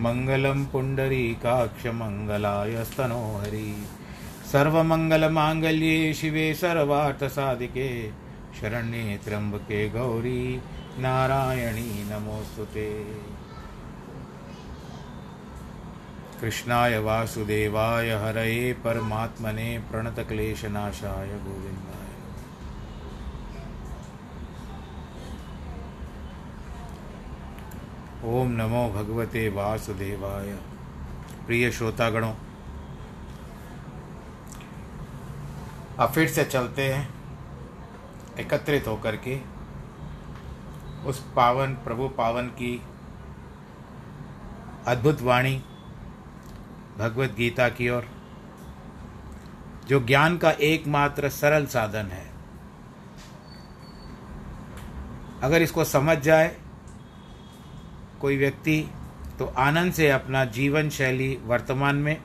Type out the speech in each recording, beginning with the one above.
मङ्गलं पुण्डरीकाक्षमङ्गलाय स्तनोहरि सर्वमङ्गलमाङ्गल्ये शिवे सर्वार्थसाधिके। शरण्ये त्र्यम्बके गौरी, नारायणी नमोऽस्तु ते कृष्णाय वासुदेवाय हरये परमात्मने प्रणतक्लेशनाशाय गोविन्दाय ओम नमो भगवते वासुदेवाय। प्रिय श्रोतागणों, अब फिर से चलते हैं, एकत्रित होकर के उस पावन, प्रभु पावन की अद्भुत वाणी, भगवत गीता की ओर, जो ज्ञान का एकमात्र सरल साधन है। अगर इसको समझ जाए कोई व्यक्ति तो आनंद से अपना जीवन शैली वर्तमान में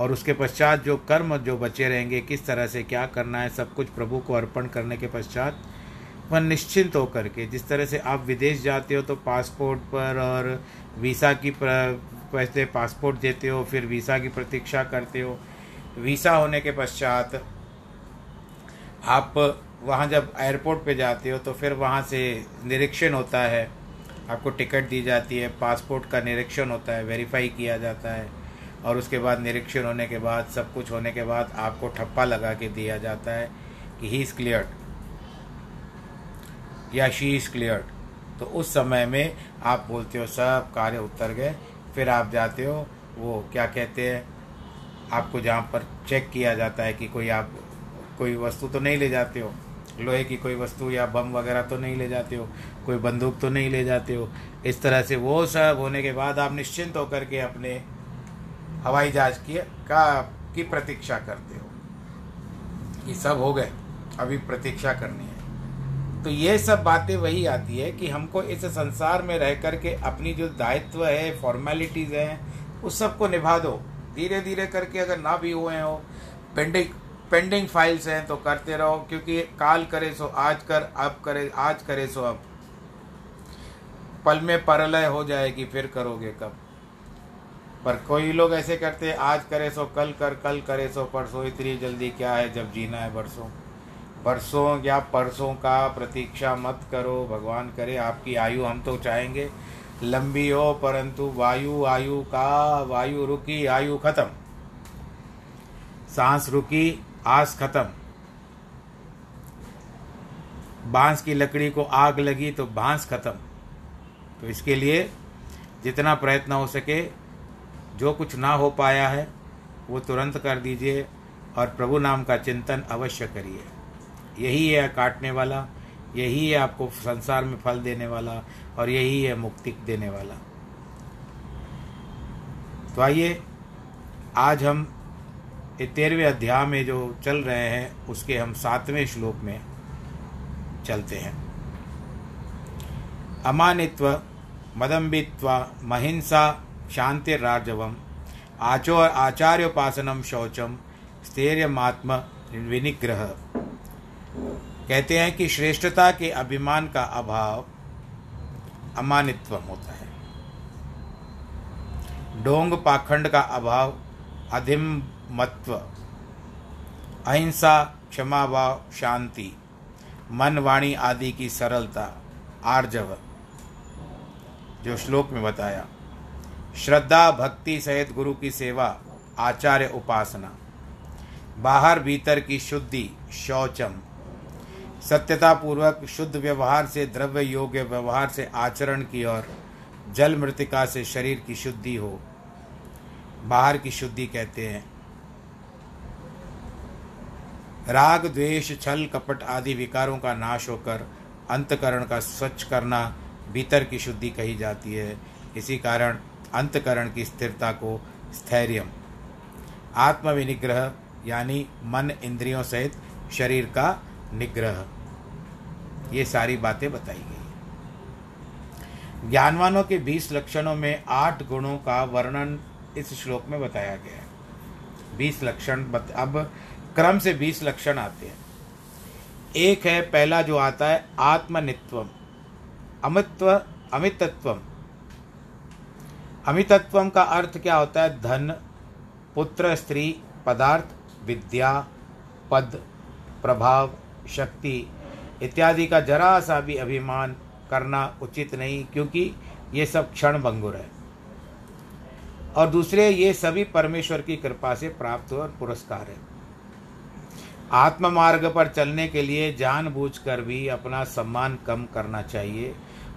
और उसके पश्चात जो कर्म जो बचे रहेंगे, किस तरह से क्या करना है, सब कुछ प्रभु को अर्पण करने के पश्चात वह निश्चिंत होकर के, जिस तरह से आप विदेश जाते हो तो पासपोर्ट पर और वीसा की पहले पासपोर्ट देते हो, फिर वीसा की प्रतीक्षा करते हो। वीसा होने के पश्चात आप वहाँ जब एयरपोर्ट पे जाते हो तो फिर वहाँ से निरीक्षण होता है। आपको टिकट दी जाती है, पासपोर्ट का निरीक्षण होता है वेरीफाई किया जाता है, और उसके बाद निरीक्षण होने के बाद, सब कुछ होने के बाद आपको ठप्पा लगा के दिया जाता है कि ही इज़ क्लियर्ड या शी इज़ क्लियर्ड तो उस समय में आप बोलते हो सब कार्य उतर गए। फिर आप जाते हो, वो क्या कहते हैं? आपको जहाँ पर चेक किया जाता है कि कोई आप, कोई वस्तु तो नहीं ले जाते हो? लोहे की कोई वस्तु या बम वगैरह तो नहीं ले जाते हो, कोई बंदूक तो नहीं ले जाते हो। इस तरह से वो सब होने के बाद आप निश्चिंत होकर के अपने हवाई जहाज़ की, का, की प्रतीक्षा करते हो। ये सब हो गए, अभी प्रतीक्षा करनी है। तो ये सब बातें वही आती है कि हमको इस संसार में रह करके अपनी जो दायित्व है फॉर्मेलिटीज़ हैं, उस सबको निभा दो। धीरे धीरे करके अगर ना भी हुए हो पेंडिंग पेंडिंग फाइल्स हैं तो करते रहो, क्योंकि काल करे सो, आज कर, अब करे, आज करे सो, अब। पल में परलय हो जाएगी, फिर करोगे कब? पर कोई लोग ऐसे करते आज करे सो, कल कर, कल करे सो, परसों इतनी जल्दी क्या है जब जीना है बरसों? बरसों या परसों का प्रतीक्षा मत करो, भगवान करे आपकी आयु, हम तो चाहेंगे। लंबी हो, परंतु वायु, आयु का, वायु रुकी, आयु खत्म। सांस रुकी आस खत्म। बाँस की लकड़ी को आग लगी तो बाँस खत्म। तो इसके लिए जितना प्रयत्न हो सके, जो कुछ ना हो पाया है, वो तुरंत कर दीजिए और प्रभु नाम का चिंतन अवश्य करिए। यही है काटने वाला, यही है आपको संसार में फल देने वाला, और यही है मुक्ति देने वाला। तो आइए, आज हम तेरहवें अध्याय में जो चल रहे हैं, उसके हम सातवें श्लोक में चलते हैं। अमानित्व, मदम्बित्व, महिंसा, शांतिरार्जवम, आचो आचार्योपासनम शौचम, स्थैर्यमात्म विनिग्रह। कहते हैं कि श्रेष्ठता के अभिमान का अभाव अमानित्व होता है। डोंग पाखंड का अभाव अधिमत्व अहिंसा, क्षमा भाव शांति। मन, वाणी आदि की सरलता, आर्जव। जो श्लोक में बताया, श्रद्धा, भक्ति सहित गुरु की सेवा, आचार्य उपासना। बाहर भीतर की शुद्धि, शौचम। सत्यता पूर्वक शुद्ध व्यवहार से, द्रव्य योग्य व्यवहार से आचरण की और जल मृतिका से शरीर की शुद्धि हो। बाहर की शुद्धि कहते हैं। राग, द्वेष, छल, कपट आदि विकारों का नाश होकर अंतकरण का स्वच्छ करना भीतर की शुद्धि कही जाती है। इसी कारण अंतकरण की स्थिरता को स्थैर्यम। आत्मविनिग्रह, यानी मन इंद्रियों सहित शरीर का निग्रह। ये सारी बातें बताई गई ज्ञानवानों के बीस लक्षणों में आठ गुणों का वर्णन इस श्लोक में बताया गया है। बीस लक्षण अब क्रम से बीस लक्षण आते हैं। एक है, पहला जो आता है, आत्मनित्वम। अमित्व, अमितत्वम। अमितत्वम का अर्थ क्या होता है? धन, पुत्र, स्त्री, पदार्थ, विद्या, पद, प्रभाव, शक्ति इत्यादि का जरा सा भी अभिमान करना उचित नहीं, क्योंकि ये सब क्षण भंगुर है। और दूसरे, ये सभी परमेश्वर की कृपा से प्राप्त और पुरस्कार है। आत्म मार्ग पर चलने के लिए जानबूझकर भी अपना सम्मान कम करना चाहिए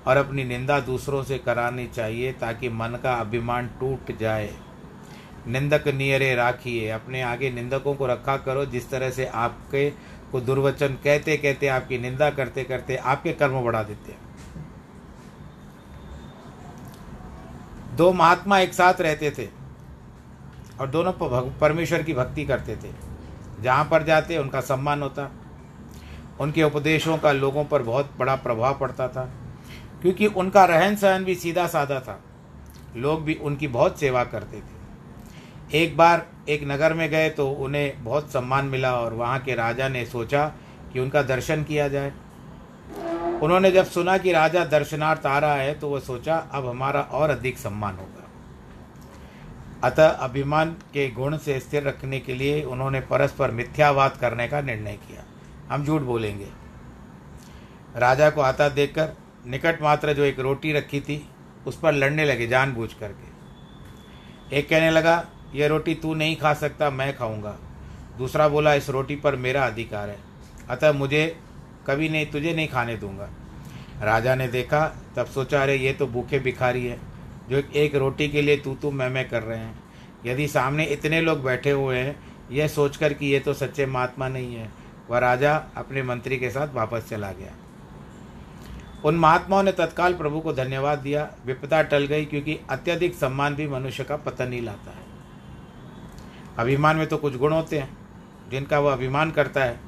और अपनी निंदा दूसरों से करानी चाहिए ताकि मन का अभिमान टूट जाए। निंदक नियरे राखिए, अपने आगे निंदकों को रखा करो जिस तरह से आपके को दुर्वचन कहते कहते आपकी निंदा करते करते आपके कर्म बढ़ा देते हैं। दो महात्मा एक साथ रहते थे और दोनों परमेश्वर की भक्ति करते थे। जहाँ पर जाते, उनका सम्मान होता। उनके उपदेशों का लोगों पर बहुत बड़ा प्रभाव पड़ता था। क्योंकि उनका रहन सहन भी सीधा साधा था। लोग भी उनकी बहुत सेवा करते थे। एक बार एक नगर में गए तो उन्हें बहुत सम्मान मिला और वहाँ के राजा ने सोचा कि उनका दर्शन किया जाए। उन्होंने जब सुना कि राजा दर्शनार्थ आ रहा है तो वह सोचा, अब हमारा और अधिक सम्मान होगा। अतः अभिमान के गुण से स्थिर रखने के लिए उन्होंने परस्पर मिथ्यावाद करने का निर्णय किया। हम झूठ बोलेंगे। राजा को आता देखकर निकट मात्र जो एक रोटी रखी थी, उस पर लड़ने लगे जानबूझ करके एक कहने लगा यह रोटी तू नहीं खा सकता, मैं खाऊँगा। दूसरा बोला, इस रोटी पर मेरा अधिकार है। अतः मुझे कभी नहीं, तुझे नहीं खाने दूँगा। राजा ने देखा, तब सोचा, अरे, ये तो भूखे भिखारी है। जो एक रोटी के लिए तू तू मैं मैं कर रहे हैं। यदि सामने इतने लोग बैठे हुए हैं, यह सोचकर कि ये तो सच्चे महात्मा नहीं है, वह राजा अपने मंत्री के साथ वापस चला गया। उन महात्माओं ने तत्काल प्रभु को धन्यवाद दिया। विपदा टल गई क्योंकि अत्यधिक सम्मान भी मनुष्य का पतन ही लाता है। अभिमान में तो कुछ गुण होते हैं, जिनका वह अभिमान करता है।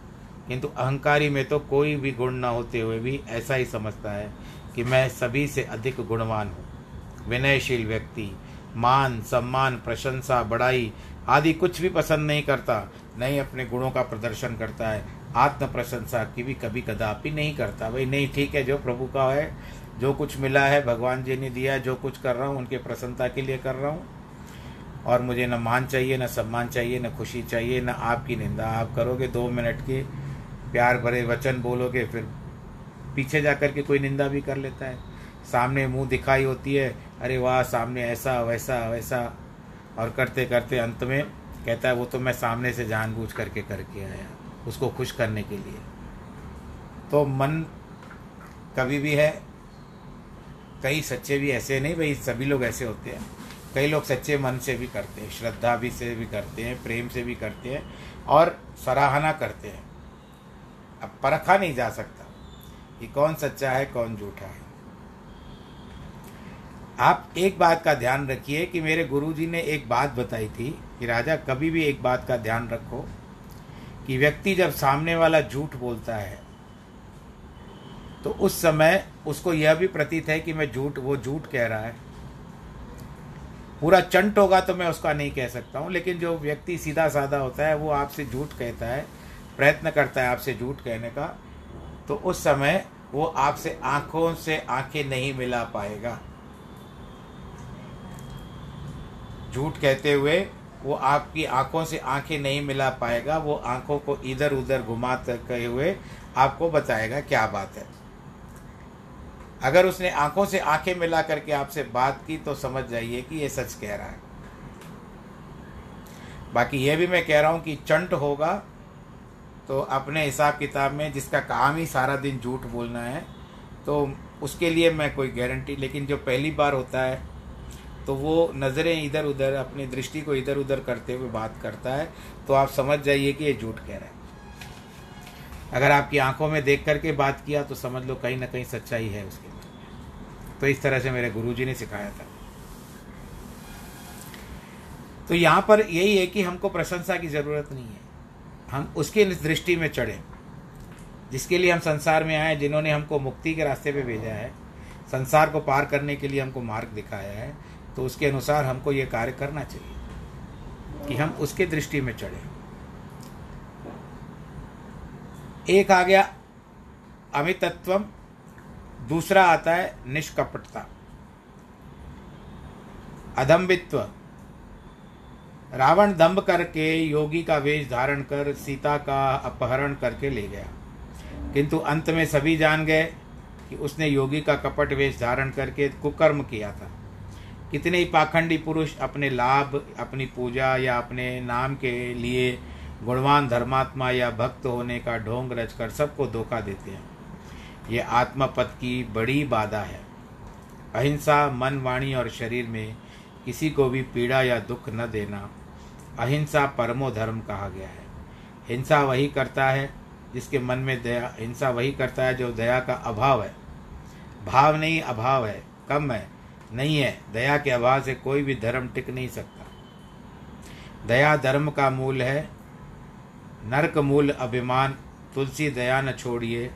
किंतु अहंकारी में तो कोई भी गुण न होते हुए भी ऐसा ही समझता है कि मैं सभी से अधिक गुणवान हूँ। विनयशील व्यक्ति, मान, सम्मान, प्रशंसा, बड़ाई आदि कुछ भी पसंद नहीं करता नहीं अपने गुणों का प्रदर्शन करता है। आत्म प्रशंसा की भी कभी कदापि नहीं करता। भाई नहीं, ठीक है, जो प्रभु का है, जो कुछ मिला है, भगवान जी ने दिया जो कुछ कर रहा हूँ, उनके प्रसन्नता के लिए कर रहा हूँ। और मुझे न मान चाहिए, न सम्मान चाहिए, न खुशी चाहिए, न आपकी निंदा आप करोगे दो मिनट के। प्यार भरे वचन बोलोगे, फिर पीछे जा कर के कोई निंदा भी कर लेता है। सामने मुँह दिखाई होती है अरे वाह, सामने ऐसा, वैसा वैसा। और करते करते अंत में कहता है, वो तो मैं सामने से जानबूझ करके करके आया, उसको खुश करने के लिए। तो मन कभी भी है, कई सच्चे भी ऐसे नहीं, भाई, सभी लोग ऐसे होते हैं। कई लोग सच्चे मन से भी करते हैं, श्रद्धा भी से भी करते हैं, प्रेम से भी करते हैं और सराहना करते हैं। अब परखा नहीं जा सकता कि कौन सच्चा है, कौन झूठा है। आप एक बात का ध्यान रखिए कि मेरे गुरुजी ने एक बात बताई थी कि राजा, कभी भी एक बात का ध्यान रखो कि व्यक्ति जब सामने वाला झूठ बोलता है तो उस समय उसको यह भी प्रतीत है कि मैं झूठ, वो झूठ कह रहा है। पूरा चंट होगा तो मैं उसका नहीं कह सकता हूँ, लेकिन जो व्यक्ति सीधा साधा होता है, वो आपसे झूठ कहता है, प्रयत्न करता है आपसे झूठ कहने का तो उस समय वो आपसे आँखों से आँखें नहीं मिला पाएगा। झूठ कहते हुए वो आपकी आँखों से आँखें नहीं मिला पाएगा, वो आँखों को इधर उधर घुमा घुमाते हुए आपको बताएगा क्या बात है। अगर उसने आँखों से आँखें मिला करके आपसे बात की तो समझ जाइए कि ये सच कह रहा है। बाकी ये भी मैं कह रहा हूँ कि चंट होगा तो अपने हिसाब किताब में जिसका काम ही सारा दिन झूठ बोलना है तो उसके लिए मैं कोई गारंटी, लेकिन जो पहली बार होता है तो वो नज़रें इधर उधर अपनी दृष्टि को इधर उधर करते हुए बात करता है तो आप समझ जाइए कि ये झूठ कह रहा है। अगर आपकी आँखों में देख करके बात किया तो समझ लो कहीं ना कहीं सच्चाई है उसके तो इस तरह से मेरे गुरुजी ने सिखाया था। तो यहाँ पर यही है कि हमको प्रशंसा की ज़रूरत नहीं है। हम उसके दृष्टि में चढ़े। जिसके लिए हम संसार में आए, जिन्होंने हमको मुक्ति के रास्ते पे भेजा है, संसार को पार करने के लिए हमको मार्ग दिखाया है तो उसके अनुसार हमको ये कार्य करना चाहिए कि हम उसके दृष्टि में चढ़े। एक आ गया अमितत्व दूसरा आता है निष्कपटता। अधम्बित्व रावण दम्भ करके योगी का वेश धारण कर सीता का अपहरण करके ले गया। किंतु अंत में सभी जान गए कि उसने योगी का कपट वेश धारण करके कुकर्म किया था। कितने ही पाखंडी पुरुष अपने लाभ, अपनी पूजा या अपने नाम के लिए गुणवान धर्मात्मा या भक्त होने का ढोंग रचकर सबको धोखा देते हैं। ये आत्मपद की बड़ी बाधा है। अहिंसा, मन, वाणी और शरीर में किसी को भी पीड़ा या दुख न देना अहिंसा परमो धर्म कहा गया है। हिंसा वही करता है जिसके मन में दया, हिंसा वही करता है जो दया का अभाव है। भाव नहीं, अभाव है, कम है। नहीं है। दया के अभाव से कोई भी धर्म टिक नहीं सकता। दया धर्म का मूल है। नरक मूल अभिमान। तुलसी दया न छोड़िए।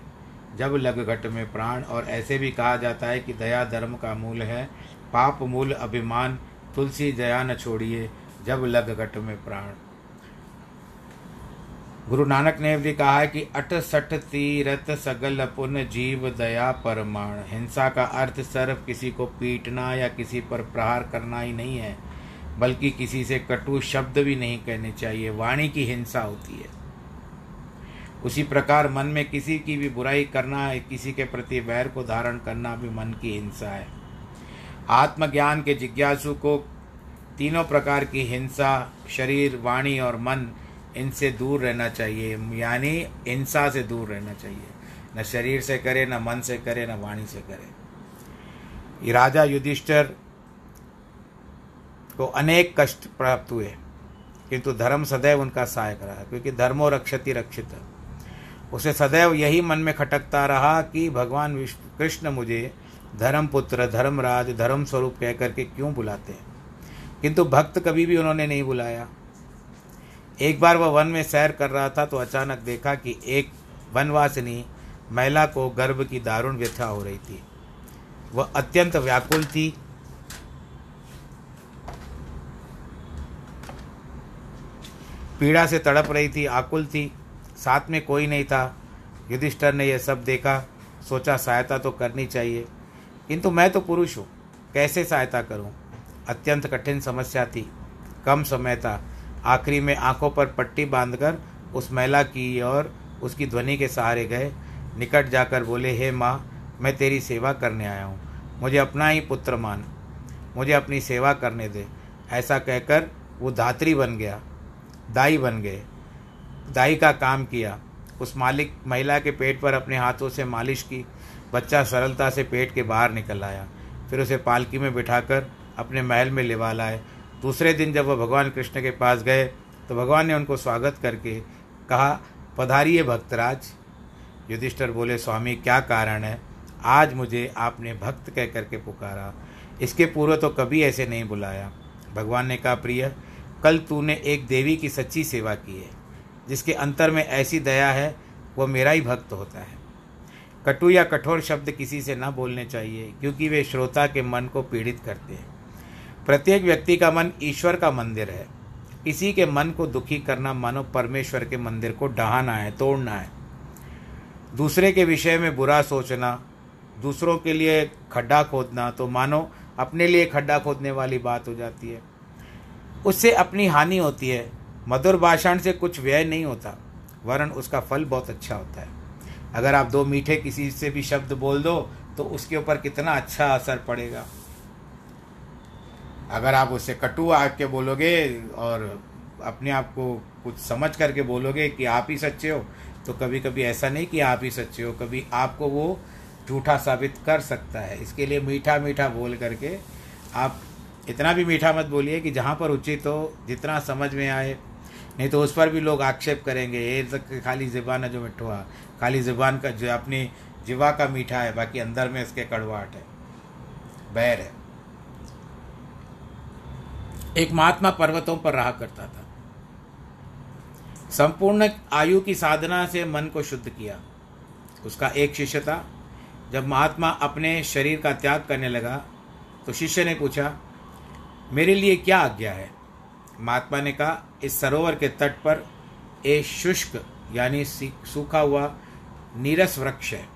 जब लग घट में प्राण। और ऐसे भी कहा जाता है कि दया धर्म का मूल है। पाप मूल अभिमान। तुलसी दया न छोड़िए। जब लग घट में प्राण। गुरु नानक ने भी कहा है कि अट सठ तीरथ सगल पुन जीव दया परमाण। हिंसा का अर्थ सिर्फ़ किसी को पीटना या किसी पर प्रहार करना ही नहीं है, बल्कि किसी से कटु शब्द भी नहीं कहने चाहिए, वाणी की हिंसा होती है। उसी प्रकार मन में किसी की भी बुराई करना है, किसी के प्रति वैर को धारण करना भी मन की हिंसा है। आत्मज्ञान के जिज्ञासु को तीनों प्रकार की हिंसा, शरीर, वाणी और मन इनसे दूर रहना चाहिए, यानी हिंसा से दूर रहना चाहिए। न शरीर से करे, न मन से करे, न वाणी से करे। राजा युधिष्ठर को अनेक कष्ट प्राप्त हुए, किंतु धर्म सदैव उनका सहायक रहा, क्योंकि धर्मो रक्षति रक्षित उसे सदैव यही मन में खटकता रहा कि भगवान विष्णु, कृष्ण मुझे धर्म पुत्र धर्मराज धर्म स्वरूप कह करके क्यों बुलाते हैं? किंतु भक्त कभी भी उन्होंने नहीं बुलाया। एक बार वह वन में सैर कर रहा था तो अचानक देखा कि एक वनवासिनी महिला को गर्भ की दारुण व्यथा हो रही थी। वह अत्यंत व्याकुल थी। पीड़ा से तड़प रही थी, आकुल थी। साथ में कोई नहीं था। युधिष्ठर ने यह सब देखा, सोचा सहायता तो करनी चाहिए। किंतु मैं तो पुरुष हूँ, कैसे सहायता करूँ? अत्यंत कठिन समस्या थी, कम समय था। आखिरी में आँखों पर पट्टी बांधकर उस महिला की और उसकी ध्वनि के सहारे गए। निकट जाकर बोले, हे माँ, मैं तेरी सेवा करने आया हूँ। मुझे अपना ही पुत्र मान। मुझे अपनी सेवा करने दे। ऐसा कहकर वो धात्री बन गया, दाई बन गए। दाई का काम किया। उस मालिक, महिला के पेट पर अपने हाथों से मालिश की। बच्चा सरलता से पेट के बाहर निकल आया। फिर उसे पालकी में बिठाकर अपने महल में लिवा लाए। दूसरे दिन जब वह भगवान कृष्ण के पास गए तो भगवान ने उनको स्वागत करके कहा, पधारिए भक्तराज। युधिष्ठर बोले, स्वामी, क्या कारण है? आज मुझे आपने भक्त कह करके पुकारा। इसके पूर्व तो कभी ऐसे नहीं बुलाया। भगवान ने कहा, प्रिय, कल तूने एक देवी की सच्ची सेवा की है, जिसके अंतर में ऐसी दया है वह मेरा ही भक्त होता है। कटु या कठोर शब्द किसी से न बोलने चाहिए, क्योंकि वे श्रोता के मन को पीड़ित करते हैं। प्रत्येक व्यक्ति का मन ईश्वर का मंदिर है। इसी के मन को दुखी करना मानो परमेश्वर के मंदिर को डहाना है, तोड़ना है। दूसरे के विषय में बुरा सोचना, दूसरों के लिए खड्डा खोदना तो मानो अपने लिए खड्डा खोदने वाली बात हो जाती है। उससे अपनी हानि होती है। मधुर भाषण से कुछ व्यय नहीं होता, वरन उसका फल बहुत अच्छा होता है। अगर आप दो मीठे किसी से भी शब्द बोल दो तो उसके ऊपर कितना अच्छा असर पड़ेगा। अगर आप उससे कटु आके बोलोगे और अपने आप को कुछ समझ करके बोलोगे कि आप ही सच्चे हो तो कभी कभी ऐसा नहीं कि आप ही सच्चे हो, कभी आपको वो झूठा साबित कर सकता है। इसके लिए मीठा मीठा बोल करके आप इतना भी मीठा मत बोलिए कि जहाँ पर उचित हो, जितना समझ में आए। नहीं तो उस पर भी लोग आक्षेप करेंगे, ये तक खाली ज़बान है जो मिठुआ खाली ज़बान का जो अपनी जिवा का मीठा है, बाकी अंदर में इसके कड़वाहट है, बैर है। एक महात्मा पर्वतों पर रहा करता था। संपूर्ण आयु की साधना से मन को शुद्ध किया। उसका एक शिष्य था। जब महात्मा अपने शरीर का त्याग करने लगा तो शिष्य ने पूछा, मेरे लिए क्या आज्ञा है? महात्मा ने कहा, इस सरोवर के तट पर एक शुष्क, यानी सूखा हुआ नीरस वृक्ष है।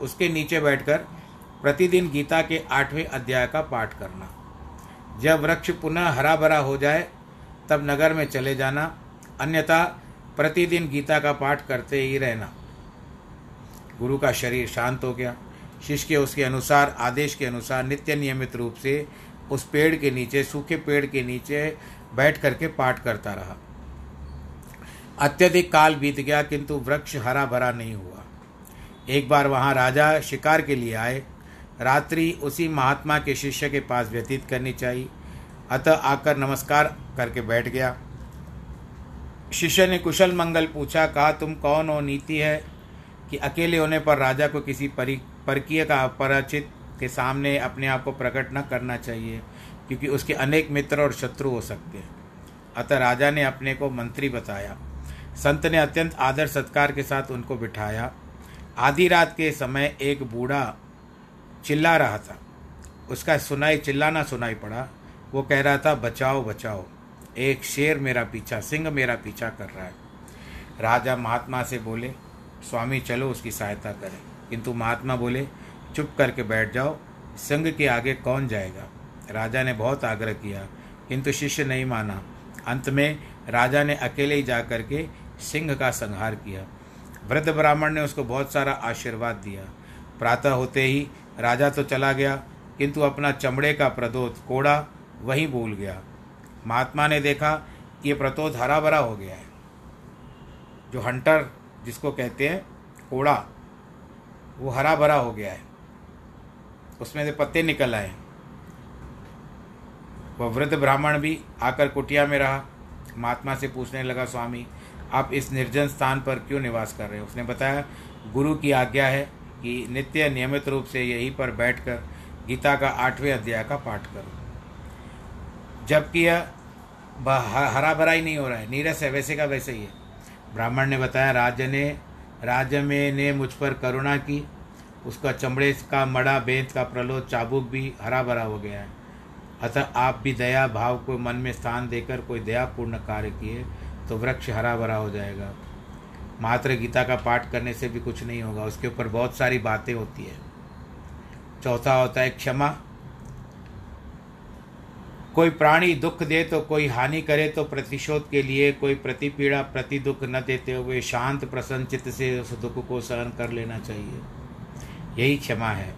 उसके नीचे बैठकर प्रतिदिन गीता के आठवें अध्याय का पाठ करना। जब वृक्ष पुनः हरा भरा हो जाए, तब नगर में चले जाना, अन्यथा प्रतिदिन गीता का पाठ करते ही रहना। गुरु का शरीर शांत हो गया। शिष्य के उसके अनुसार, आदेश के अनुसार, नित्य नियमित रूप से उस पेड़ के नीचे, सूखे पेड़ के नीचे बैठ करके पाठ करता रहा। अत्यधिक काल बीत गया, किंतु वृक्ष हरा भरा नहीं हुआ। एक बार वहाँ राजा शिकार के लिए आए रात्रि उसी महात्मा के शिष्य के पास व्यतीत करनी चाहिए। अतः आकर नमस्कार करके बैठ गया। शिष्य ने कुशल मंगल पूछा, कहा, तुम कौन हो? नीति है कि अकेले होने पर राजा को किसी परि, परकीय का अपरिचित के सामने अपने आप को प्रकट न करना चाहिए, क्योंकि उसके अनेक मित्र और शत्रु हो सकते हैं। अतः राजा ने अपने को मंत्री बताया। संत ने अत्यंत आदर सत्कार के साथ उनको बिठाया। आधी रात के समय एक बूढ़ा चिल्ला रहा था। उसका सुनाई चिल्लाना सुनाई पड़ा। वो कह रहा था, बचाओ बचाओ। एक शेर मेरा पीछा, सिंह मेरा पीछा कर रहा है। राजा महात्मा से बोले, स्वामी, चलो उसकी सहायता करें। किंतु महात्मा बोले, चुप करके बैठ जाओ संघ के आगे कौन जाएगा? राजा ने बहुत आग्रह किया, किंतु शिष्य नहीं माना। अंत में राजा ने अकेले ही जा करके सिंह का संहार किया। वृद्ध ब्राह्मण ने उसको बहुत सारा आशीर्वाद दिया। प्रातः होते ही राजा तो चला गया, किंतु अपना चमड़े का प्रदोत कोड़ा वहीं भूल गया। महात्मा ने देखा कि ये प्रतोत हरा भरा हो गया है। जो हंटर, जिसको कहते हैं, कोड़ा, वो हरा भरा हो गया है। उसमें से पत्ते निकल आए। वह वृद्ध ब्राह्मण भी आकर कुटिया में रहा। महात्मा से पूछने लगा, स्वामी, आप इस निर्जन स्थान पर क्यों निवास कर रहे हो? उसने बताया, गुरु की आज्ञा है कि नित्य नियमित रूप से यहीं पर बैठकर गीता का आठवें अध्याय का पाठ करो। जबकि यह हरा भरा ही नहीं हो रहा है, नीरस है, वैसे का वैसे ही है। ब्राह्मण ने बताया राज्य ने राज्य में ने मुझ पर करुणा की, उसका चमड़े का मड़ा बेंत का प्रलोद चाबुक भी हरा भरा हो गया है। अतः आप भी दया, भाव को मन में स्थान देकर कोई दयापूर्ण कार्य किए तो वृक्ष हरा भरा हो जाएगा। मात्र गीता का पाठ करने से भी कुछ नहीं होगा। उसके ऊपर बहुत सारी बातें होती है। चौथा होता है क्षमा। कोई प्राणी दुख दे तो कोई हानि करे तो प्रतिशोध के लिए कोई प्रतिपीड़ा प्रति दुख न देते हुए शांत प्रसन्नचित से उस दुख को सहन कर लेना चाहिए। यही क्षमा है।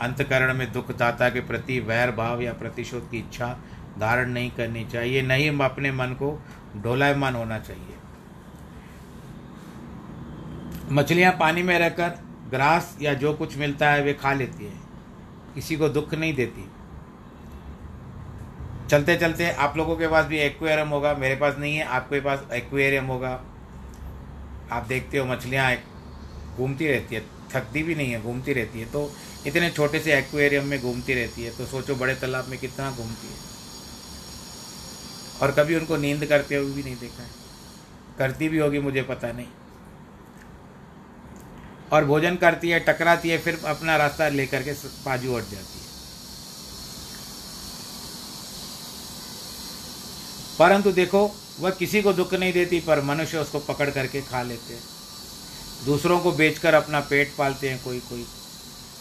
अंतकरण में दुखदाता के प्रति वैर भाव या प्रतिशोध की इच्छा धारण नहीं करनी चाहिए। नहीं अपने मन को डोलायमान होना चाहिए। मछलियाँ पानी में रहकर ग्रास या जो कुछ मिलता है वे खा लेती है। किसी को दुख नहीं देती। चलते चलते आप लोगों के पास भी एक्वेरियम होगा, मेरे पास नहीं है, आपके पास एक्वेरियम होगा। आप देखते हो मछलियाँ घूमती रहती है, थकती भी नहीं है, घूमती रहती है। तो इतने छोटे से एक्वेरियम में घूमती रहती है तो सोचो बड़े तालाब में कितना घूमती है। और कभी उनको नींद करते हुए भी नहीं देखा है। करती भी होगी, मुझे पता नहीं। और भोजन करती है, टकराती है, फिर अपना रास्ता लेकर के बाजू हट जाती है। परंतु देखो, वह किसी को दुख नहीं देती, पर मनुष्य उसको पकड़ करके खा लेते हैं। दूसरों को बेचकर अपना पेट पालते हैं, कोई कोई।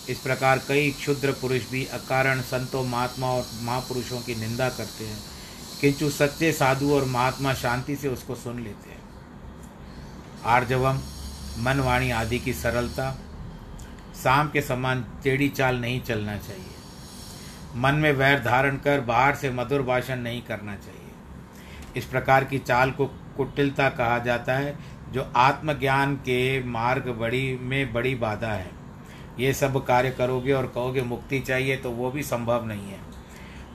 इस प्रकार कई क्षुद्र पुरुष भी अकारण संतों, महात्मा और महापुरुषों की निंदा करते हैं, किंतु सच्चे साधु और महात्मा शांति से उसको सुन लेते हैं। आर्जवम मन वाणी आदि की सरलता, शाम के समान टेढ़ी चाल नहीं चलना चाहिए। मन में वैर धारण कर बाहर से मधुर भाषण नहीं करना चाहिए। इस प्रकार की चाल को कुटिलता कहा जाता है, जो आत्मज्ञान के मार्ग बड़ी में बड़ी बाधा है। ये सब कार्य करोगे और कहोगे मुक्ति चाहिए तो वो भी संभव नहीं है।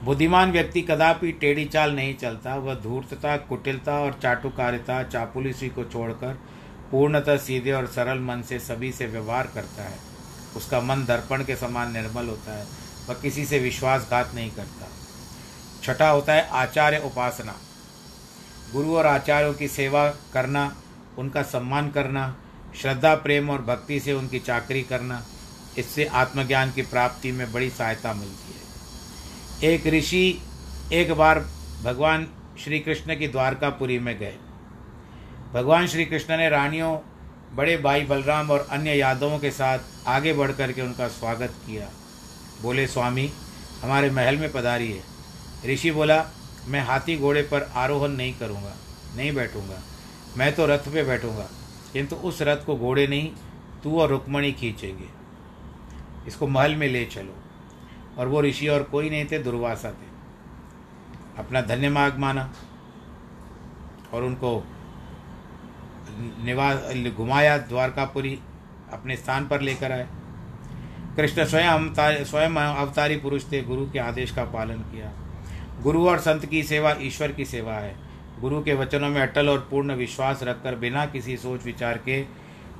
बुद्धिमान व्यक्ति कदापि टेढ़ी चाल नहीं चलता। वह धूर्तता, कुटिलता और चाटुकारिता, चापुलिसी को छोड़कर पूर्णतः सीधे और सरल मन से सभी से व्यवहार करता है। उसका मन दर्पण के समान निर्मल होता है वह किसी से विश्वासघात नहीं करता। छठा होता है आचार्य उपासना। गुरु और आचार्यों की सेवा करना, उनका सम्मान करना, श्रद्धा, प्रेम और भक्ति से उनकी चाकरी करना, इससे आत्मज्ञान की प्राप्ति में बड़ी सहायता मिलती है। एक ऋषि एक बार भगवान श्री कृष्ण की द्वारकापुरी में गए। भगवान श्री कृष्ण ने रानियों, बड़े भाई बलराम और अन्य यादवों के साथ आगे बढ़ कर के उनका स्वागत किया। बोले, स्वामी, हमारे महल में पधारी है। ऋषि बोला, मैं हाथी घोड़े पर आरोहण नहीं करूँगा, नहीं बैठूँगा। मैं तो रथ पे बैठूँगा, किंतु उस रथ को घोड़े नहीं, तू और रुक्मणी खींचेंगे। इसको महल में ले चलो। और वो ऋषि और कोई नहीं थे, दुर्वासा थे। अपना धन्य मार्ग माना और उनको निवास घुमाया, द्वारकापुरी अपने स्थान पर लेकर आए। कृष्ण स्वयं स्वयं अवतारी पुरुष थे, गुरु के आदेश का पालन किया। गुरु और संत की सेवा ईश्वर की सेवा है। गुरु के वचनों में अटल और पूर्ण विश्वास रखकर बिना किसी सोच विचार के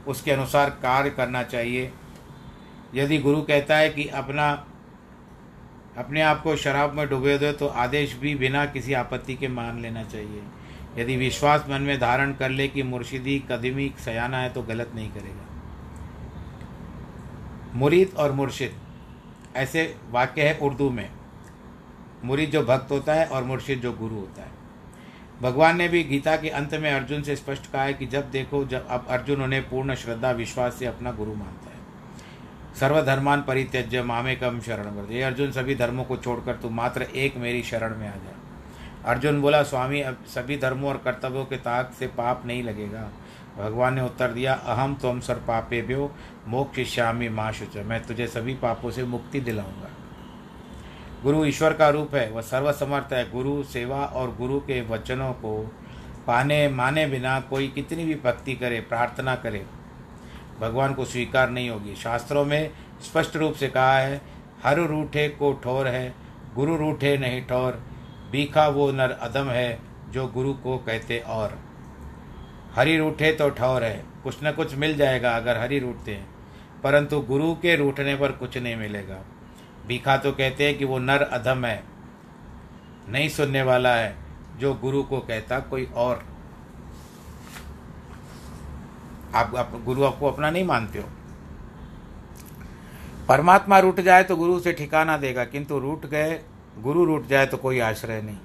उसके अनुसार कार्य करना चाहिए। यदि गुरु कहता है कि अपना, अपने आप को शराब में डुबे दो तो आदेश भी बिना किसी आपत्ति के मान लेना चाहिए। यदि विश्वास मन में धारण कर ले कि मुर्शिदी कदमी सयाना है तो गलत नहीं करेगा। मुरीद और मुर्शिद, ऐसे वाक्य है उर्दू में। मुरीद जो भक्त होता है और मुर्शिद जो गुरु होता है। भगवान ने भी गीता के अंत में अर्जुन से स्पष्ट कहा है कि जब देखो जब अब अर्जुन उन्हें पूर्ण श्रद्धा, विश्वास से अपना गुरु मानता है। सर्वधर्मान परित्यज्य मामे कम शरण ये अर्जुन सभी धर्मों को छोड़कर तू मात्र एक मेरी शरण में आ जा। अर्जुन बोला, स्वामी, अब सभी धर्मों और कर्तव्यों के ताक से पाप नहीं लगेगा। भगवान ने उत्तर दिया, अहम तुम सर पापे भ्यो मोक्षिष्यामी माँ शुच। मैं तुझे सभी पापों से मुक्ति दिलाऊँगा। गुरु ईश्वर का रूप है, वह सर्वसमर्थ है। गुरु सेवा और गुरु के वचनों को पाने, माने बिना कोई कितनी भी भक्ति करे, प्रार्थना करे, भगवान को स्वीकार नहीं होगी। शास्त्रों में स्पष्ट रूप से कहा है, हर रूठे को ठोर है, गुरु रूठे नहीं ठोर। बीखा वो नर अदम है जो गुरु को कहते और। हरी रूठे तो ठौर है कुछ न कुछ मिल जाएगा अगर हरी रूठते हैं परंतु गुरु के रूठने पर कुछ नहीं मिलेगा। भीखा तो कहते हैं कि वो नर अधम है नहीं सुनने वाला है जो गुरु को कहता कोई और। आप, आप गुरु आपको अपना नहीं मानते हो। परमात्मा रूठ जाए तो गुरु से ठिकाना देगा किंतु रूठ गए गुरु रूठ जाए तो कोई आश्रय नहीं।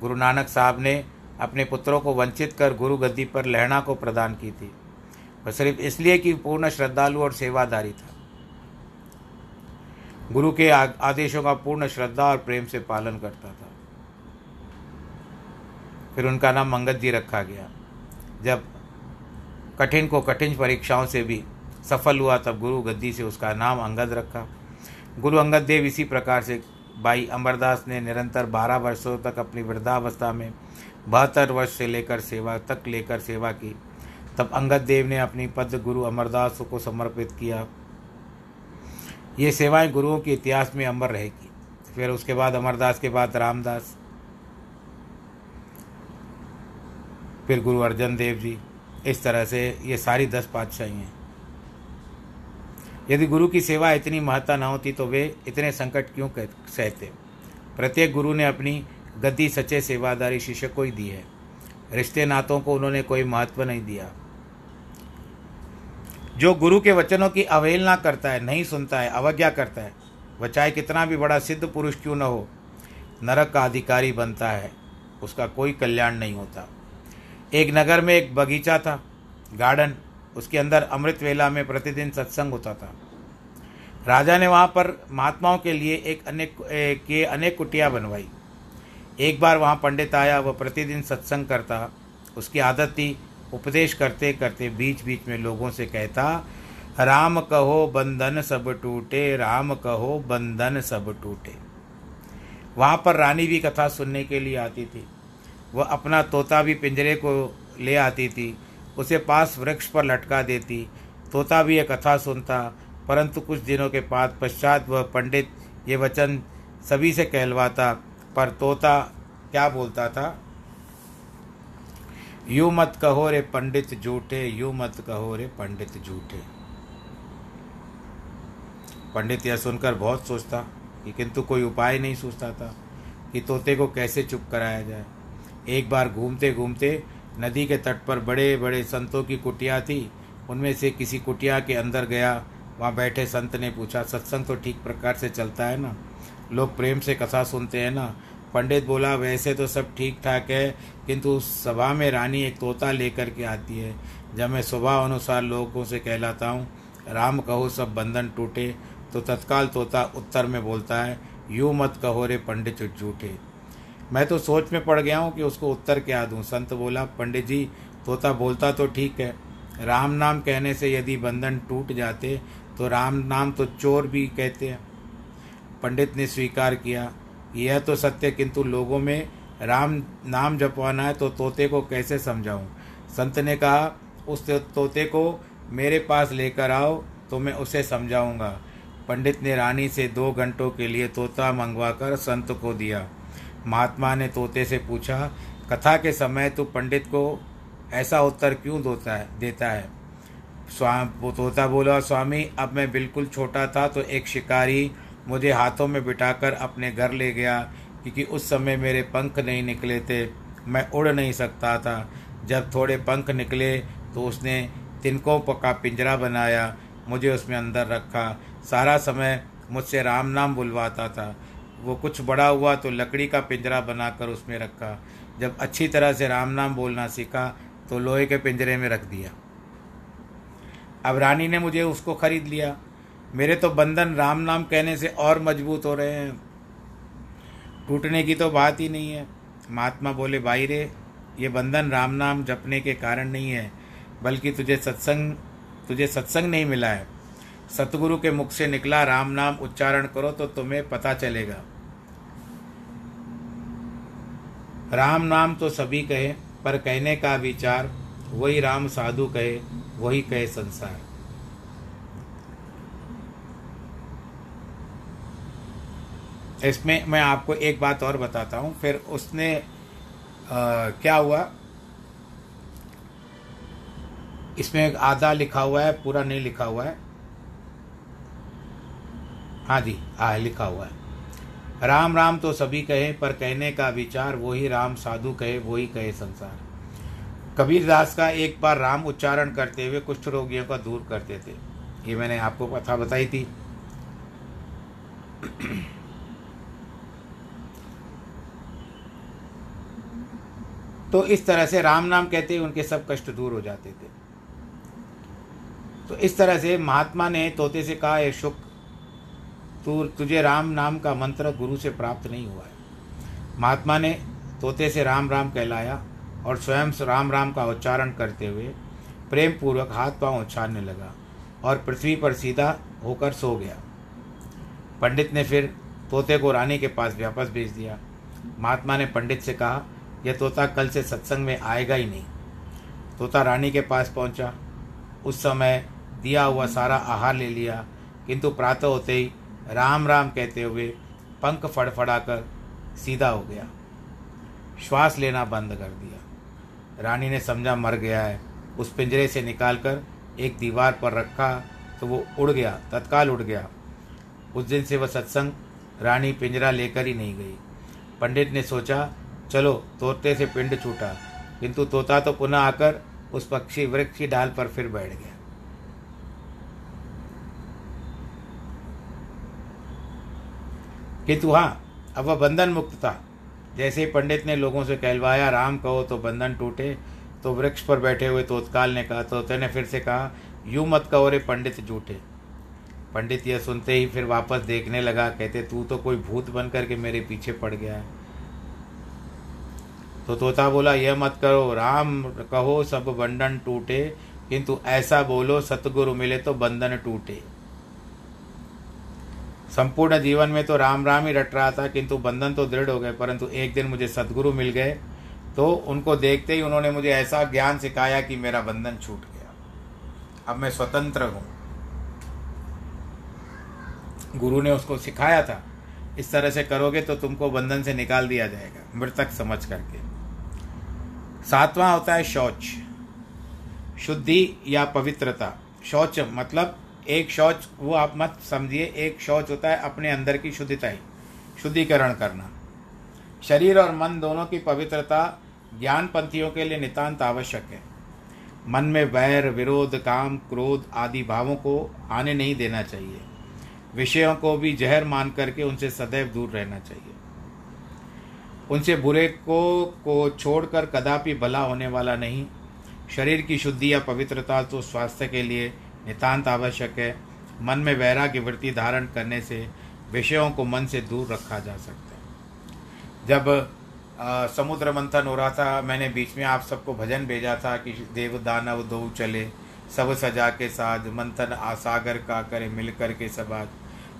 गुरु नानक साहब ने अपने पुत्रों को वंचित कर गुरु गद्दी पर लहणा को प्रदान की थी। वह सिर्फ़ इसलिए कि पूर्ण श्रद्धालु और सेवादारी था। गुरु के आदेशों का पूर्ण श्रद्धा और प्रेम से पालन करता था। फिर उनका नाम मंगत जी रखा गया। जब कठिन को कठिन परीक्षाओं से भी सफल हुआ, तब गुरु गद्दी से उसका नाम अंगद रखा। गुरु अंगद देव इसी प्रकार से भाई अमरदास ने निरंतर बारह वर्षों तक अपनी वृद्धावस्था में बहत्तर वर्ष से लेकर सेवा तक लेकर सेवा की। तब अंगद देव ने अपनी पद गुरु अमरदास को समर्पित किया। ये सेवाएँ गुरुओं के इतिहास में अमर रहेगी। फिर उसके बाद अमरदास के बाद रामदास, फिर गुरु अर्जन देव जी। इस तरह से ये सारी दस पातशाही हैं। यदि गुरु की सेवा इतनी महत्ता न होती तो वे इतने संकट क्यों सहते? प्रत्येक गुरु ने अपनी गद्दी सच्चे सेवादारी शिष्य को ही दी है। रिश्ते नातों को उन्होंने कोई महत्व नहीं दिया। जो गुरु के वचनों की अवहेलना करता है, नहीं सुनता है, अवज्ञा करता है वह चाहे कितना भी बड़ा सिद्ध पुरुष क्यों न हो, नरक का अधिकारी बनता है, उसका कोई कल्याण नहीं होता। एक नगर में एक बगीचा था, गार्डन उसके अंदर अमृत वेला में प्रतिदिन सत्संग होता था। राजा ने वहाँ पर महात्माओं के लिए एक अनेक के अनेक कुटिया बनवाई। एक बार वहाँ पंडित आया, वह प्रतिदिन सत्संग करता। उसकी आदत थी उपदेश करते करते बीच बीच में लोगों से कहता, राम कहो बंधन सब टूटे, राम कहो बंधन सब टूटे। वहाँ पर रानी भी कथा सुनने के लिए आती थी। वह अपना तोता भी पिंजरे को ले आती थी। उसे पास वृक्ष पर लटका देती। तोता भी यह कथा सुनता, परंतु कुछ दिनों के बाद पश्चात वह पंडित ये वचन सभी से कहलवाता, पर तोता, क्या बोलता था? यू मत कहो रे पंडित झूठे, यू मत कहो रे पंडित झूठे। पंडित यह सुनकर बहुत सोचता कि किंतु कोई उपाय नहीं सोचता था कि तोते को कैसे चुप कराया जाए। एक बार घूमते घूमते नदी के तट पर बड़े बड़े संतों की कुटिया थी। उनमें से किसी कुटिया के अंदर गया। वहाँ बैठे संत ने पूछा, सत्संग तो ठीक प्रकार से चलता है ना? लोग प्रेम से कथा सुनते हैं ना? पंडित बोला, वैसे तो सब ठीक ठाक है, किंतु उस सभा में रानी एक तोता लेकर के आती है। जब मैं स्वभाव अनुसार लोगों से कहलाता हूँ, राम कहो, सब बंधन टूटे तो तत्काल तोता उत्तर में बोलता है, यूँ मत कहो रे पंडित झूठे। मैं तो सोच में पड़ गया हूँ कि उसको उत्तर क्या दूँ। संत बोला, पंडित जी, तोता बोलता तो ठीक है। राम नाम कहने से यदि बंधन टूट जाते तो राम नाम तो चोर भी कहते हैं। पंडित ने स्वीकार किया, यह तो सत्य, किंतु लोगों में राम नाम जपवाना है तो तोते को कैसे समझाऊं? संत ने कहा, उस तोते को मेरे पास लेकर आओ तो मैं उसे समझाऊँगा। पंडित ने रानी से दो घंटों के लिए तोता मंगवाकर संत को दिया। महात्मा ने तोते से पूछा, कथा के समय तू पंडित को ऐसा उत्तर क्यों देता है देता है? स्वामी तोता बोला, स्वामी, अब मैं बिल्कुल छोटा था तो एक शिकारी मुझे हाथों में बिठाकर अपने घर ले गया, क्योंकि उस समय मेरे पंख नहीं निकले थे। मैं उड़ नहीं सकता था। जब थोड़े पंख निकले तो उसने तिनकों का पिंजरा बनाया, मुझे उसमें अंदर रखा। सारा समय मुझसे राम नाम बुलवाता था। वो कुछ बड़ा हुआ तो लकड़ी का पिंजरा बनाकर उसमें रखा। जब अच्छी तरह से राम नाम बोलना सीखा तो लोहे के पिंजरे में रख दिया। अब रानी ने मुझे उसको खरीद लिया। मेरे तो बंधन राम नाम कहने से और मज़बूत हो रहे हैं। टूटने की तो बात ही नहीं है। महात्मा बोले, भाई रे, ये बंधन राम नाम जपने के कारण नहीं है, बल्कि तुझे सत्संग तुझे सत्संग नहीं मिला है। सतगुरु के मुख से निकला राम नाम उच्चारण करो तो तुम्हें पता चलेगा। राम नाम तो सभी कहे पर कहने का विचार वही राम साधु कहे वही कहे संसार। इसमें मैं आपको एक बात और बताता हूँ फिर उसने आ, क्या हुआ? इसमें आधा लिखा हुआ है पूरा नहीं लिखा हुआ है। जी हाँ लिखा हुआ है। राम राम तो सभी कहे, पर कहने का विचार वही राम साधु कहे, वही कहे संसार। कबीर दास का एक बार राम उच्चारण करते हुए कुष्ठ रोगियों का दूर करते थे। ये मैंने आपको कथा बताई थी। तो इस तरह से राम नाम कहते ही उनके सब कष्ट दूर हो जाते थे। तो इस तरह से महात्मा ने तोते से कहा ये शुक तू, तुझे राम नाम का मंत्र गुरु से प्राप्त नहीं हुआ है। महात्मा ने तोते से राम राम कहलाया और स्वयं राम राम का उच्चारण करते हुए प्रेम पूर्वक हाथ पाँव उछालने लगा और पृथ्वी पर सीधा होकर सो गया। पंडित ने फिर तोते को रानी के पास वापस भेज दिया। महात्मा ने पंडित से कहा, यह तोता कल से सत्संग में आएगा ही नहीं। तोता रानी के पास पहुँचा। उस समय दिया हुआ सारा आहार ले लिया, किंतु प्रातः होते ही राम राम कहते हुए पंख फड़फड़ाकर सीधा हो गया। श्वास लेना बंद कर दिया। रानी ने समझा मर गया है। उस पिंजरे से निकालकर एक दीवार पर रखा तो वो उड़ गया, तत्काल उड़ गया। उस दिन से वह सत्संग रानी पिंजरा लेकर ही नहीं गई। पंडित ने सोचा, चलो, तोते से पिंड छूटा, किंतु तोता तो पुनः आकर उस पक्षी वृक्ष की डाल पर फिर बैठ गया। किंतु हाँ अब वह बंधन मुक्त था। जैसे ही पंडित ने लोगों से कहलवाया, राम कहो तो बंधन टूटे तो वृक्ष पर बैठे हुए तोतकाल ने कहा, तोते ने फिर से कहा, यूँ मत कहो रे पंडित झूठे। पंडित यह सुनते ही फिर वापस देखने लगा, कहते, तू तो कोई भूत बन करके मेरे पीछे पड़ गया है। तो तोता बोला, यह मत करो, राम कहो सब बंधन टूटे, किंतु ऐसा बोलो, सतगुरु मिले तो बंधन टूटे। संपूर्ण जीवन में तो राम राम ही रट रहा था, किंतु बंधन तो दृढ़ हो गए, परंतु एक दिन मुझे सदगुरु मिल गए तो उनको देखते ही उन्होंने मुझे ऐसा ज्ञान सिखाया कि मेरा बंधन छूट गया। अब मैं स्वतंत्र हूँ। गुरु ने उसको सिखाया था, इस तरह से करोगे तो तुमको बंधन से निकाल दिया जाएगा, मृतक समझ करके। सातवां होता है शौच। शुद्धि या पवित्रता। शौच मतलब एक शौच, वो आप मत समझिए, एक शौच होता है अपने अंदर की शुद्धिता शुद्धिकरण करना। शरीर और मन दोनों की पवित्रता ज्ञान पंथियों के लिए नितांत आवश्यक है। मन में वैर, विरोध, काम, क्रोध आदि भावों को आने नहीं देना चाहिए। विषयों को भी जहर मान करके उनसे सदैव दूर रहना चाहिए। उनसे बुरे को को छोड़कर कदापि भला होने वाला नहीं। शरीर की शुद्धि या पवित्रता तो स्वास्थ्य के लिए नितांत आवश्यक है। मन में वैराग्य वृत्ति धारण करने से विषयों को मन से दूर रखा जा सकता है। जब आ, समुद्र मंथन हो रहा था मैंने बीच में आप सबको भजन भेजा था कि देव दानव दो चले सब सजा के साथ मंथन आसागर का करे मिल कर के सब आज।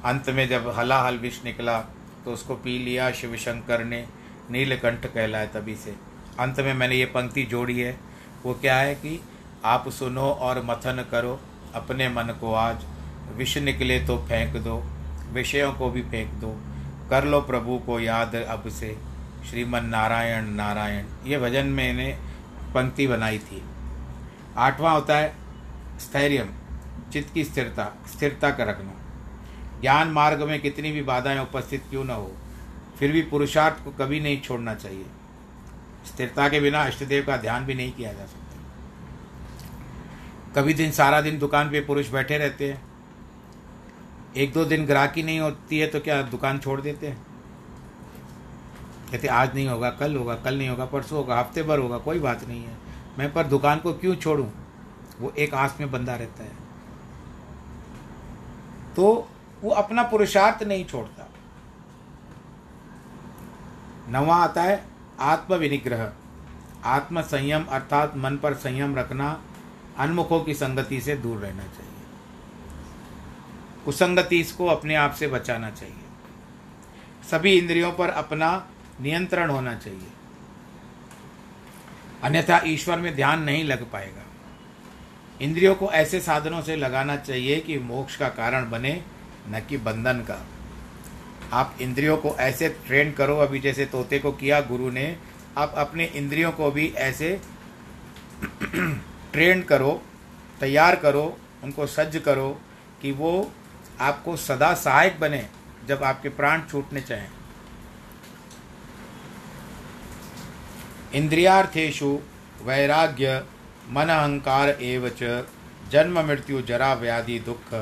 अंत में जब हलाहल विष निकला तो उसको पी लिया शिव शंकर ने नीलकंठ कहलाए तभी से। अंत में मैंने ये पंक्ति जोड़ी है। वो क्या है कि आप सुनो और मथन करो अपने मन को आज विष निकले तो फेंक दो, विषयों को भी फेंक दो। कर लो प्रभु को याद अब से, श्रीमन नारायण नारायण। ये भजन मैंने पंक्ति बनाई थी। आठवां होता है स्थैर्य चित्त की स्थिरता स्थिरता का रखना। ज्ञान मार्ग में कितनी भी बाधाएँ उपस्थित क्यों न हो, फिर भी पुरुषार्थ को कभी नहीं छोड़ना चाहिए। स्थिरता के बिना इष्टदेव का ध्यान भी नहीं किया जा सकता। कभी दिन सारा दिन दुकान पे पुरुष बैठे रहते हैं। एक दो दिन ग्राहकी नहीं होती है तो क्या दुकान छोड़ देते हैं? कहते, आज नहीं होगा, कल होगा, कल नहीं होगा, परसों होगा, हफ़्ते भर होगा, कोई बात नहीं है। मैं पर दुकान को क्यों छोड़ूं? वो एक आस में बंधा रहता है। तो वो अपना पुरुषार्थ नहीं छोड़ता। नवा आता है आत्म विनिग्रह आत्म संयम अर्थात मन पर संयम रखना अनमुखों की संगति से दूर रहना चाहिए। कुसंगति इसको अपने आप से बचाना चाहिए। सभी इंद्रियों पर अपना नियंत्रण होना चाहिए। अन्यथा ईश्वर में ध्यान नहीं लग पाएगा। इंद्रियों को ऐसे साधनों से लगाना चाहिए कि मोक्ष का कारण बने, न कि बंधन का। आप इंद्रियों को ऐसे ट्रेन करो, अभी जैसे तोते को किया गुरु ने, आप अपने इंद्रियों को भी ऐसे ट्रेन करो, तैयार करो, उनको सज्ज करो कि वो आपको सदा सहायक बने जब आपके प्राण छूटने चाहें। इंद्रियार्थेशु वैराग्य मन अहंकार एवच, जन्म मृत्यु जरा व्याधि दुख,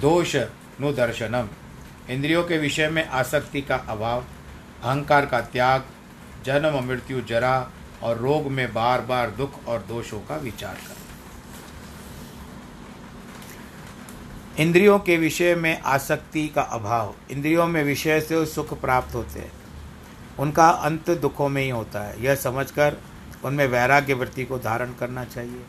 दोष नुदर्शनम इंद्रियों के विषय में आसक्ति का अभाव, अहंकार का त्याग, जन्म मृत्यु जरा और रोग में बार बार दुख और दोषों का विचार करें। इंद्रियों के विषय में आसक्ति का अभाव। इंद्रियों में विषय से सुख प्राप्त होते हैं। उनका अंत दुखों में ही होता है। यह समझकर उनमें वैराग्य वृत्ति को धारण करना चाहिए।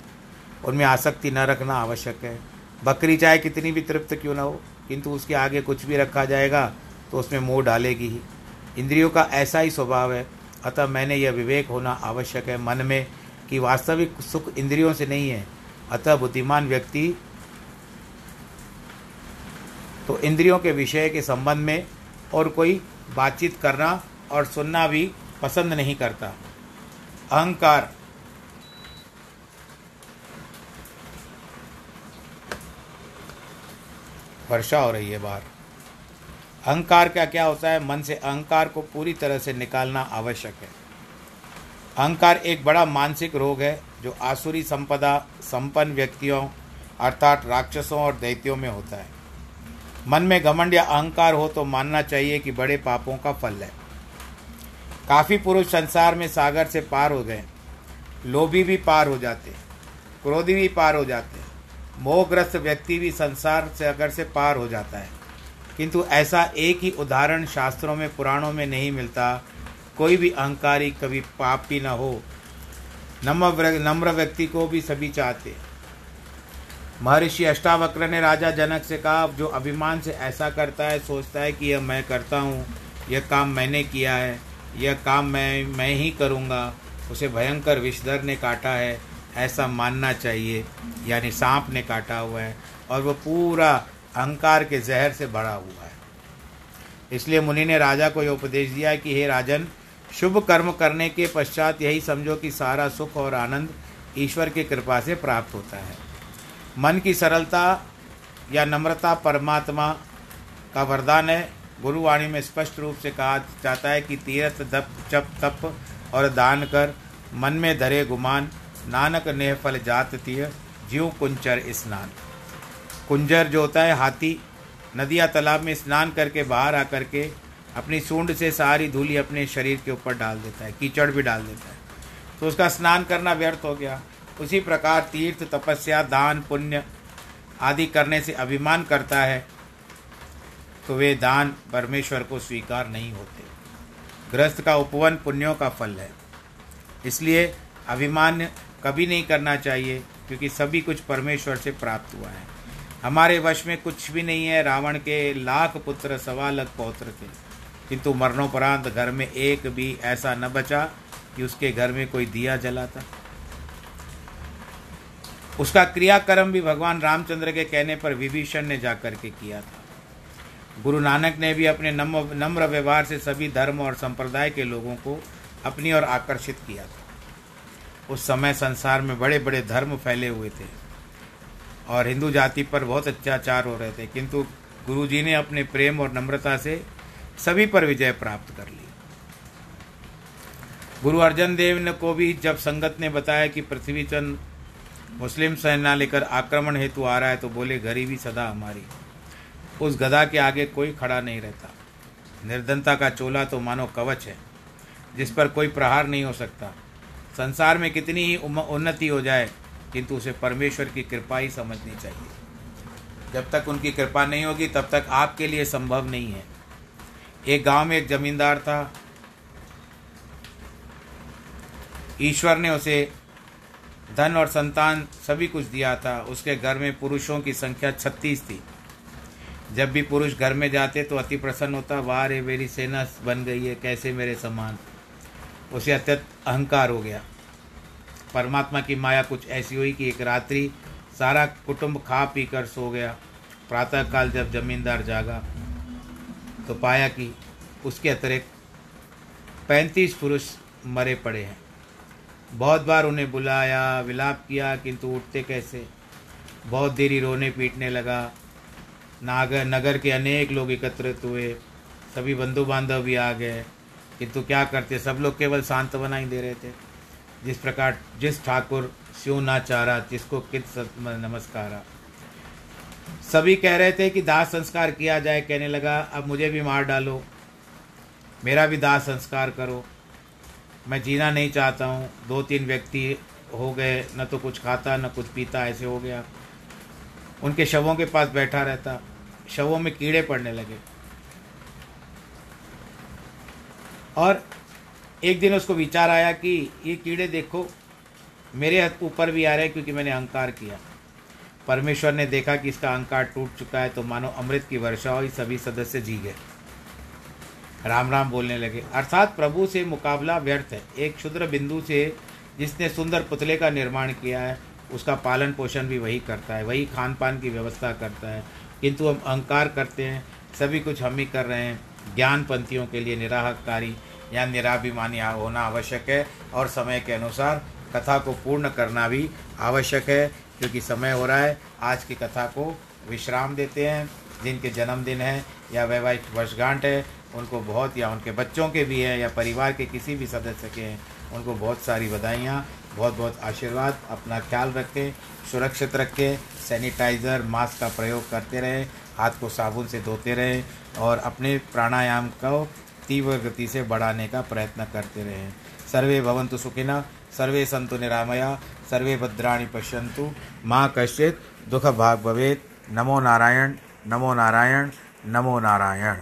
उनमें आसक्ति न रखना आवश्यक है। बकरी चाहे कितनी भी तृप्त क्यों ना हो, किंतु उसके आगे कुछ भी रखा जाएगा तो उसमें मोह डालेगी ही। इंद्रियों का ऐसा ही स्वभाव है अतः मैंने यह विवेक होना आवश्यक है मन में कि वास्तविक सुख इंद्रियों से नहीं है। अतः बुद्धिमान व्यक्ति तो इंद्रियों के विषय के संबंध में और कोई बातचीत करना और सुनना भी पसंद नहीं करता। अहंकार वर्षा हो रही है बाहर। अहंकार का क्या होता है? मन से अहंकार को पूरी तरह से निकालना आवश्यक है। अहंकार एक बड़ा मानसिक रोग है, जो आसुरी संपदा, संपन्न व्यक्तियों अर्थात राक्षसों और दैत्यों में होता है। मन में घमंड या अहंकार हो तो मानना चाहिए कि बड़े पापों का फल है। काफ़ी पुरुष संसार में सागर से पार हो गए। लोभी भी पार हो जाते क्रोधी भी पार हो जाते मोहग्रस्त व्यक्ति भी संसार से अगर से पार हो जाता है। किंतु ऐसा एक ही उदाहरण शास्त्रों में, पुराणों में नहीं मिलता। कोई भी अहंकारी कभी पापी न हो। नम्र नम्र व्यक्ति को भी सभी चाहते। महर्षि अष्टावक्र ने राजा जनक से कहा, जो अभिमान से ऐसा करता है, सोचता है कि यह मैं करता हूँ, यह काम मैंने किया है, यह काम मैं मैं ही करूँगा, उसे भयंकर विषधर ने काटा है, ऐसा मानना चाहिए, यानी सांप ने काटा हुआ है। और वह पूरा अहंकार के जहर से भरा हुआ है। इसलिए मुनि ने राजा को यह उपदेश दिया कि हे राजन, शुभ कर्म करने के पश्चात यही समझो कि सारा सुख और आनंद ईश्वर की कृपा से प्राप्त होता है। मन की सरलता या नम्रता परमात्मा का वरदान है। गुरुवाणी में स्पष्ट रूप से कहा जाता है कि तीर्थ दप, जप, तप और दान कर मन में धरे गुमान, नानक ने फल जात तीय, जीव कुंचर स्नान। कुंजर जो होता है, हाथी, नदिया तालाब में स्नान करके बाहर आकर के अपनी सूंड से सारी धूली अपने शरीर के ऊपर डाल देता है, कीचड़ भी डाल देता है। तो उसका स्नान करना व्यर्थ हो गया। उसी प्रकार तीर्थ, तपस्या, दान, पुण्य आदि करने से अभिमान करता है तो वे दान परमेश्वर को स्वीकार नहीं होते। गृहस्थ का उपवन पुण्यों का फल है। इसलिए अभिमान कभी नहीं करना चाहिए, क्योंकि सभी कुछ परमेश्वर से प्राप्त हुआ है। हमारे वश में कुछ भी नहीं है। रावण के लाख पुत्र, सवा लख पौत्र थे। किंतु मरणोपरांत घर में एक भी ऐसा न बचा कि उसके घर में कोई दिया जलाता। उसका क्रियाक्रम भी भगवान रामचंद्र के कहने पर विभीषण ने जाकर के किया था। गुरु नानक ने भी अपने नम्र व्यवहार से सभी धर्म और संप्रदाय के लोगों को अपनी ओर आकर्षित किया था। उस समय संसार में बड़े बड़े धर्म फैले हुए थे। और हिंदू जाति पर बहुत अत्याचार हो रहे थे, किंतु गुरु जी ने अपने प्रेम और नम्रता से सभी पर विजय प्राप्त कर ली। गुरु अर्जन देव ने को भी जब संगत ने बताया कि पृथ्वी चंद मुस्लिम सेना लेकर आक्रमण हेतु आ रहा है तो बोले, गरीबी सदा हमारी। उस गदा के आगे कोई खड़ा नहीं रहता। निर्धनता का चोला तो मानो कवच है, जिस पर कोई प्रहार नहीं हो सकता। संसार में कितनी ही उन्नति हो जाए किंतु उसे परमेश्वर की कृपा ही समझनी चाहिए। जब तक उनकी कृपा नहीं होगी, तब तक आपके लिए संभव नहीं है। एक गाँव में एक जमींदार था। ईश्वर ने उसे धन और संतान सभी कुछ दिया था। उसके घर में पुरुषों की संख्या छत्तीस थी। जब भी पुरुष घर में जाते तो अति प्रसन्न होता, वाह रे, मेरी सेना बन गई है, कैसे मेरे समान? उसे अत्यंत अहंकार हो गया। परमात्मा की माया कुछ ऐसी हुई कि एक रात्रि सारा कुटुंब खा पी कर सो गया। प्रातःकाल जब जमींदार जागा तो पाया कि उसके अतिरिक्त पैंतीस पुरुष मरे पड़े हैं। बहुत बार उन्हें बुलाया, विलाप किया, किंतु उठते कैसे? बहुत देरी रोने पीटने लगा। नागर, नगर के अनेक लोग एकत्रित हुए। सभी बंधु बांधव भी आ गए। किंतु क्या करते? सब लोग केवल सांत्वना ही दे रहे थे। जिस प्रकार, जिस ठाकुर स्यू ना चारा, जिसको कित नमस्कारा। सभी कह रहे थे कि दाह संस्कार किया जाए, कहने लगा, अब मुझे भी मार डालो, मेरा भी दाह संस्कार करो। मैं जीना नहीं चाहता हूँ दो तीन व्यक्ति हो गए, न तो कुछ खाता, न कुछ पीता, ऐसे हो गया। उनके शवों के पास बैठा रहता, शवों में कीड़े पड़ने लगे। और एक दिन उसको विचार आया कि ये कीड़े देखो, मेरे ऊपर भी आ रहे हैं क्योंकि मैंने अहंकार किया। परमेश्वर ने देखा कि इसका अहंकार टूट चुका है तो मानो अमृत की वर्षा हुई, सभी सदस्य जी गए। राम राम बोलने लगे। अर्थात प्रभु से मुकाबला व्यर्थ है। एक क्षुद्र बिंदु से जिसने सुंदर पुतले का निर्माण किया है, उसका पालन पोषण भी वही करता है, वही खान पान की व्यवस्था करता है। किंतु हम अहंकार करते हैं, सभी कुछ हम ही कर रहे हैं ज्ञान पंथियों के लिए निराहकारी या निराभिमानी होना आवश्यक है और समय के अनुसार कथा को पूर्ण करना भी आवश्यक है, क्योंकि समय हो रहा है। आज की कथा को विश्राम देते हैं, जिनके जन्मदिन है या वैवाहिक वर्षगांठ है, उनको बहुत या उनके बच्चों के भी हैं या परिवार के किसी भी सदस्य के हैं, उनको बहुत सारी बधाइयाँ बहुत बहुत आशीर्वाद, अपना ख्याल रखें, सुरक्षित रखें, सैनिटाइज़र, मास्क का प्रयोग करते रहें, हाथ को साबुन से धोते रहें और अपने प्राणायाम को तीव्र गति से बढ़ाने का प्रयत्न करते रहें। सर्वे भवंतु सुखिना सर्वे संतु निरामया, सर्वे भद्राणी पश्यंतु माँ कश्चित दुख भाग भवेद नमो नारायण नमो नारायण नमो नारायण।